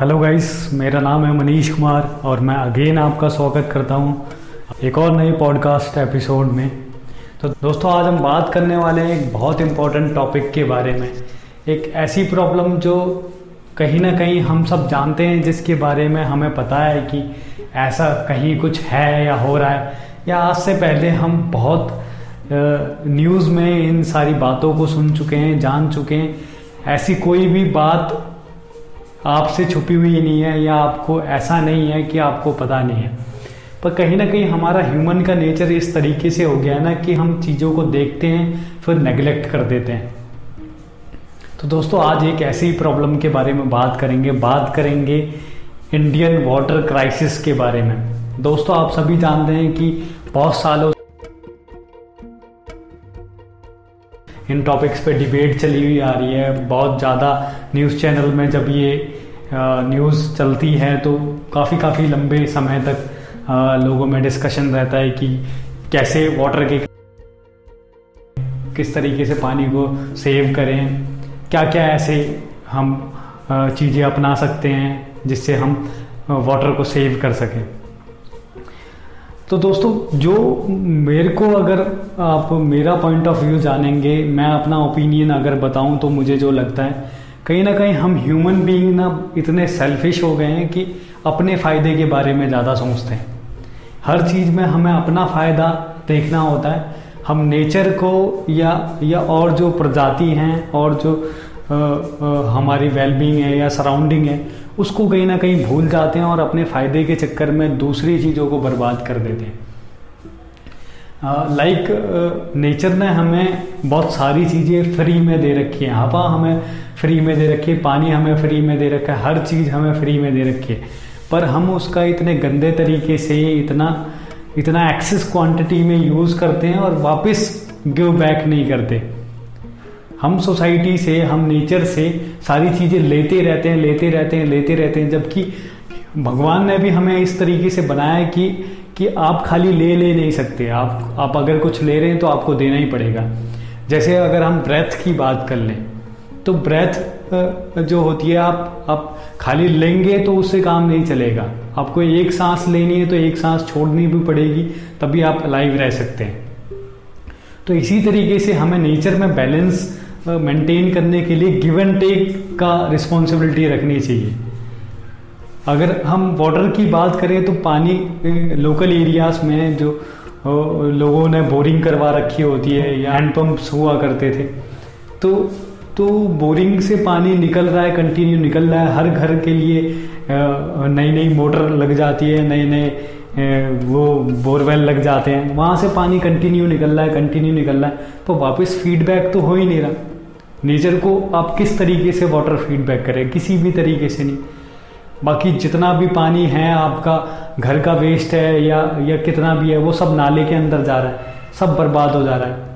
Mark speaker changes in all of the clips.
Speaker 1: Hello guys मेरा नाम है मनीष कुमार और मैं अगेन आपका स्वागत करता हूँ एक और नई पॉडकास्ट एपिसोड में। तो दोस्तों, आज हम बात करने वाले हैं एक बहुत इम्पोर्टेंट टॉपिक के बारे में। एक ऐसी प्रॉब्लम जो कहीं ना कहीं हम सब जानते हैं, जिसके बारे में हमें पता है कि ऐसा कहीं कुछ है या हो रहा है। या आज से पहले हम बहुत न्यूज़ में इन सारी बातों को सुन चुके हैं, जान चुके हैं। ऐसी कोई भी बात आपसे छुपी हुई नहीं है या आपको ऐसा नहीं है कि आपको पता नहीं है। पर कहीं ना कहीं हमारा ह्यूमन का नेचर इस तरीके से हो गया है ना कि हम चीज़ों को देखते हैं, फिर नेग्लेक्ट कर देते हैं। तो दोस्तों, आज एक ऐसी प्रॉब्लम के बारे में बात करेंगे। बात करेंगे इंडियन वाटर क्राइसिस के बारे में। दोस्तों, आप सभी जानते हैं कि बहुत सालों इन टॉपिक्स पे डिबेट चली हुई आ रही है। बहुत ज़्यादा न्यूज़ चैनल में जब ये न्यूज़ चलती है तो काफ़ी काफ़ी लंबे समय तक लोगों में डिस्कशन रहता है कि कैसे वाटर के किस तरीके से पानी को सेव करें क्या क्या ऐसे हम चीज़ें अपना सकते हैं जिससे हम वाटर को सेव कर सकें। तो दोस्तों जो मेरे को अगर आप मेरा पॉइंट ऑफ़ व्यू जानेंगे मैं अपना ओपिनियन अगर बताऊँ तो मुझे जो लगता है कहीं ना कहीं हम ह्यूमन बीइंग ना इतने सेल्फिश हो गए हैं कि अपने फ़ायदे के बारे में ज़्यादा सोचते हैं। हर चीज़ में हमें अपना फ़ायदा देखना होता है। हम नेचर को या या और जो प्रजाति हैं और जो आ, आ, हमारी वेलबींग है या सराउंडिंग है उसको कहीं ना कहीं भूल जाते हैं और अपने फ़ायदे के चक्कर में दूसरी चीज़ों को बर्बाद कर देते हैं। लाइक नेचर ने हमें बहुत सारी चीज़ें फ्री में दे रखी है। हवा हमें फ्री में दे रखी है, पानी हमें फ्री में दे रखा है, हर चीज़ हमें फ्री में दे रखी है। पर हम उसका इतने गंदे तरीके से, इतना इतना एक्सेस क्वांटिटी में यूज़ करते हैं और वापस गिव बैक नहीं करते। हम सोसाइटी से, हम नेचर से सारी चीज़ें लेते रहते हैं, लेते रहते हैं, लेते रहते हैं, जबकि भगवान ने भी हमें इस तरीके से बनाया कि कि आप खाली ले ले नहीं सकते। आप आप अगर कुछ ले रहे हैं तो आपको देना ही पड़ेगा। जैसे अगर हम ब्रेथ की बात कर लें तो ब्रेथ जो होती है, आप आप खाली लेंगे तो उससे काम नहीं चलेगा। आपको एक सांस लेनी है तो एक सांस छोड़नी भी पड़ेगी, तभी आप लाइव रह सकते हैं। तो इसी तरीके से हमें नेचर में बैलेंस मेंटेन करने के लिए गिव एंड टेक का रिस्पॉन्सिबिलिटी रखनी चाहिए। अगर हम वाटर की बात करें तो पानी लोकल एरियाज़ में जो लोगों ने बोरिंग करवा रखी होती है या हैंड पम्प्स हुआ करते थे तो तो बोरिंग से पानी निकल रहा है कंटिन्यू निकल रहा है, हर घर के लिए नई नई मोटर लग जाती है नए नए वो बोरवेल लग जाते हैं, वहाँ से पानी कंटिन्यू निकल रहा है कंटिन्यू निकल रहा है तो वापस फीडबैक तो हो ही नहीं रहा। नेचर को आप किस तरीके से वाटर फीडबैक करें? किसी भी तरीके से नहीं। बाकी जितना भी पानी है, आपका घर का वेस्ट है या या कितना भी है, वो सब नाले के अंदर जा रहा है। सब बर्बाद हो जा रहा है।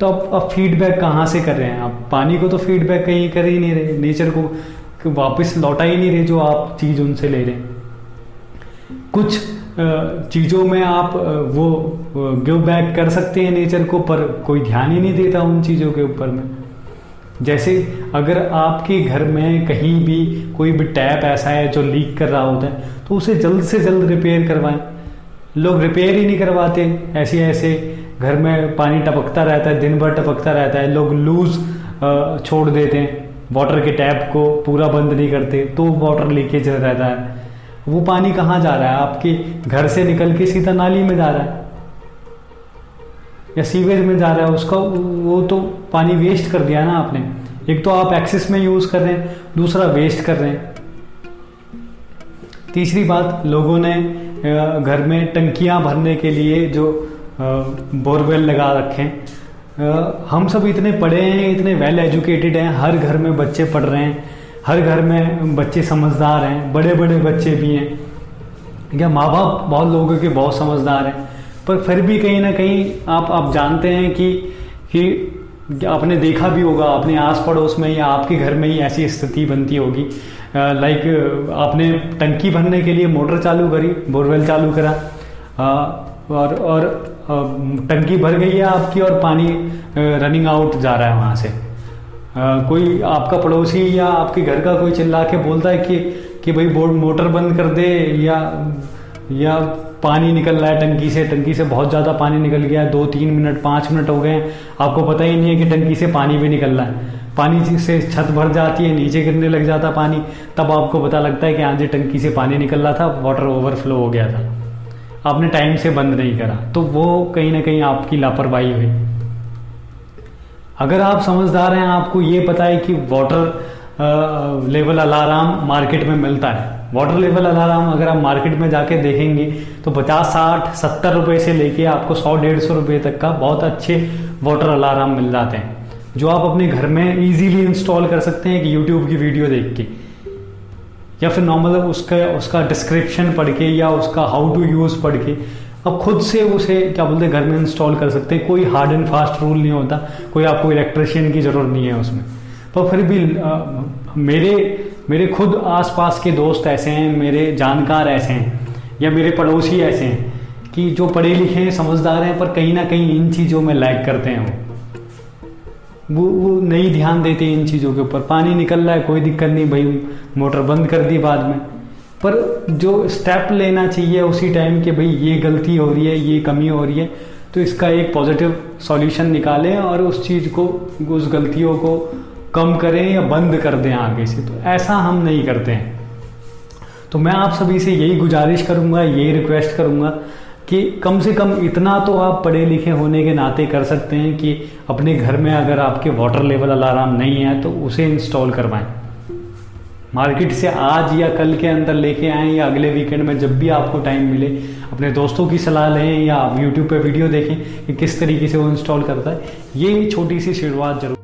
Speaker 1: तो अब अब फीडबैक कहाँ से कर रहे हैं आप? पानी को तो फीडबैक कहीं कर ही नहीं रहे। नेचर को वापस लौटा ही नहीं रहे जो आप चीज़ उनसे ले रहे हैं। कुछ चीज़ों में आप वो गिव बैक कर सकते हैं नेचर को, पर कोई ध्यान ही नहीं देता उन चीज़ों के ऊपर में। जैसे अगर आपके घर में कहीं भी कोई भी टैप ऐसा है जो लीक कर रहा होता है तो उसे जल्द से जल्द रिपेयर करवाएँ। लोग रिपेयर ही नहीं करवाते ऐसे ऐसे घर में पानी टपकता रहता है, दिन भर टपकता रहता है, लोग लूज छोड़ देते हैं। वाटर के टैप को पूरा बंद नहीं करते तो वाटर लीकेज रहता है। वो पानी कहाँ जा रहा है? आपके घर से निकल के सीधा नाली में जा रहा है। या सीवेज में जा रहा है, उसका वो तो पानी वेस्ट कर दिया ना आपने। एक तो आप एक्सेस में यूज़ कर रहे हैं, दूसरा वेस्ट कर रहे हैं। तीसरी बात, लोगों ने घर में टंकियाँ भरने के लिए जो बोरवेल लगा रखे हैं हम सब इतने पढ़े हैं, इतने वेल एजुकेटेड हैं, हर घर में बच्चे पढ़ रहे हैं, हर घर में बच्चे समझदार हैं बड़े बड़े बच्चे भी हैं। या माँ बाप बहुत लोगों के बहुत समझदार हैं। पर फिर भी कहीं ना कहीं आप आप जानते हैं कि कि आपने देखा भी होगा, अपने आस पड़ोस में या आपके घर में ही ऐसी स्थिति बनती होगी। लाइक आपने टंकी भरने के लिए मोटर चालू करी, बोरवेल चालू करा। और और टंकी भर गई है आपकी और पानी रनिंग आउट जा रहा है वहाँ से। कोई आपका पड़ोसी या आपके घर का कोई चिल्ला के बोलता है कि कि भाई बोर्ड मोटर बंद कर दे या या पानी निकल रहा है, टंकी से टंकी से बहुत ज़्यादा पानी निकल गया है दो तीन मिनट, पाँच मिनट हो गए हैं। आपको पता ही नहीं है कि टंकी से पानी भी निकल रहा है। पानी से छत भर जाती है, नीचे गिरने लग जाता पानी, तब आपको पता लगता है कि आज टंकी से पानी निकल रहा था वाटर ओवरफ्लो हो गया था। आपने टाइम से बंद नहीं करा तो वो कहीं ना कहीं आपकी लापरवाही हुई। अगर आप समझदार हैं, आपको ये पता है कि वाटर लेवल अलार्म मार्केट में मिलता है। वाटर लेवल अलार्म अगर आप मार्केट में जाके देखेंगे तो 50 साठ, सत्तर रुपए से लेके आपको 100 डेढ़ सौ रुपये तक का बहुत अच्छे वाटर अलार्म मिल जाते हैं। जो आप अपने घर में इजीली इंस्टॉल कर सकते हैं कि यूट्यूब की वीडियो देख के। या फिर नॉर्मल उसका उसका डिस्क्रिप्शन पढ़ के या उसका हाउ टू यूज़ पढ़ के। अब खुद से उसे, क्या बोलते हैं, घर में इंस्टॉल कर सकते हैं। कोई हार्ड एंड फास्ट रूल नहीं होता। कोई आपको इलेक्ट्रिशियन की ज़रूरत नहीं है उसमें। पर फिर भी मेरे मेरे खुद आसपास के दोस्त ऐसे हैं, मेरे जानकार ऐसे हैं, या मेरे पड़ोसी ऐसे हैं, कि जो पढ़े लिखे हैं, समझदार हैं, पर कहीं ना कहीं इन चीज़ों में लैग करते हैं वो। वो वो नहीं ध्यान देते इन चीज़ों के ऊपर। पानी निकल रहा है, कोई दिक्कत नहीं, भाई, मोटर बंद कर दी बाद में। पर जो स्टेप लेना चाहिए उसी टाइम कि, भाई, ये गलती हो रही है, ये कमी हो रही है तो इसका एक पॉजिटिव सॉल्यूशन निकालें और उस चीज़ को, उस गलतियों को कम करें या बंद कर दें आगे से तो ऐसा हम नहीं करते हैं। तो मैं आप सभी से यही गुजारिश करूँगा, यही रिक्वेस्ट करूँगा कि कम से कम इतना तो आप पढ़े लिखे होने के नाते कर सकते हैं कि अपने घर में अगर आपके वाटर लेवल अलार्म नहीं है तो उसे इंस्टॉल करवाएँ। मार्केट से आज या कल के अंदर लेके आएँ या अगले वीकेंड में जब भी आपको टाइम मिले, अपने दोस्तों की सलाह लें या आप यूट्यूब पर वीडियो देखें कि किस तरीके से वो इंस्टॉल करता है। ये छोटी सी शुरुआत ज़रूर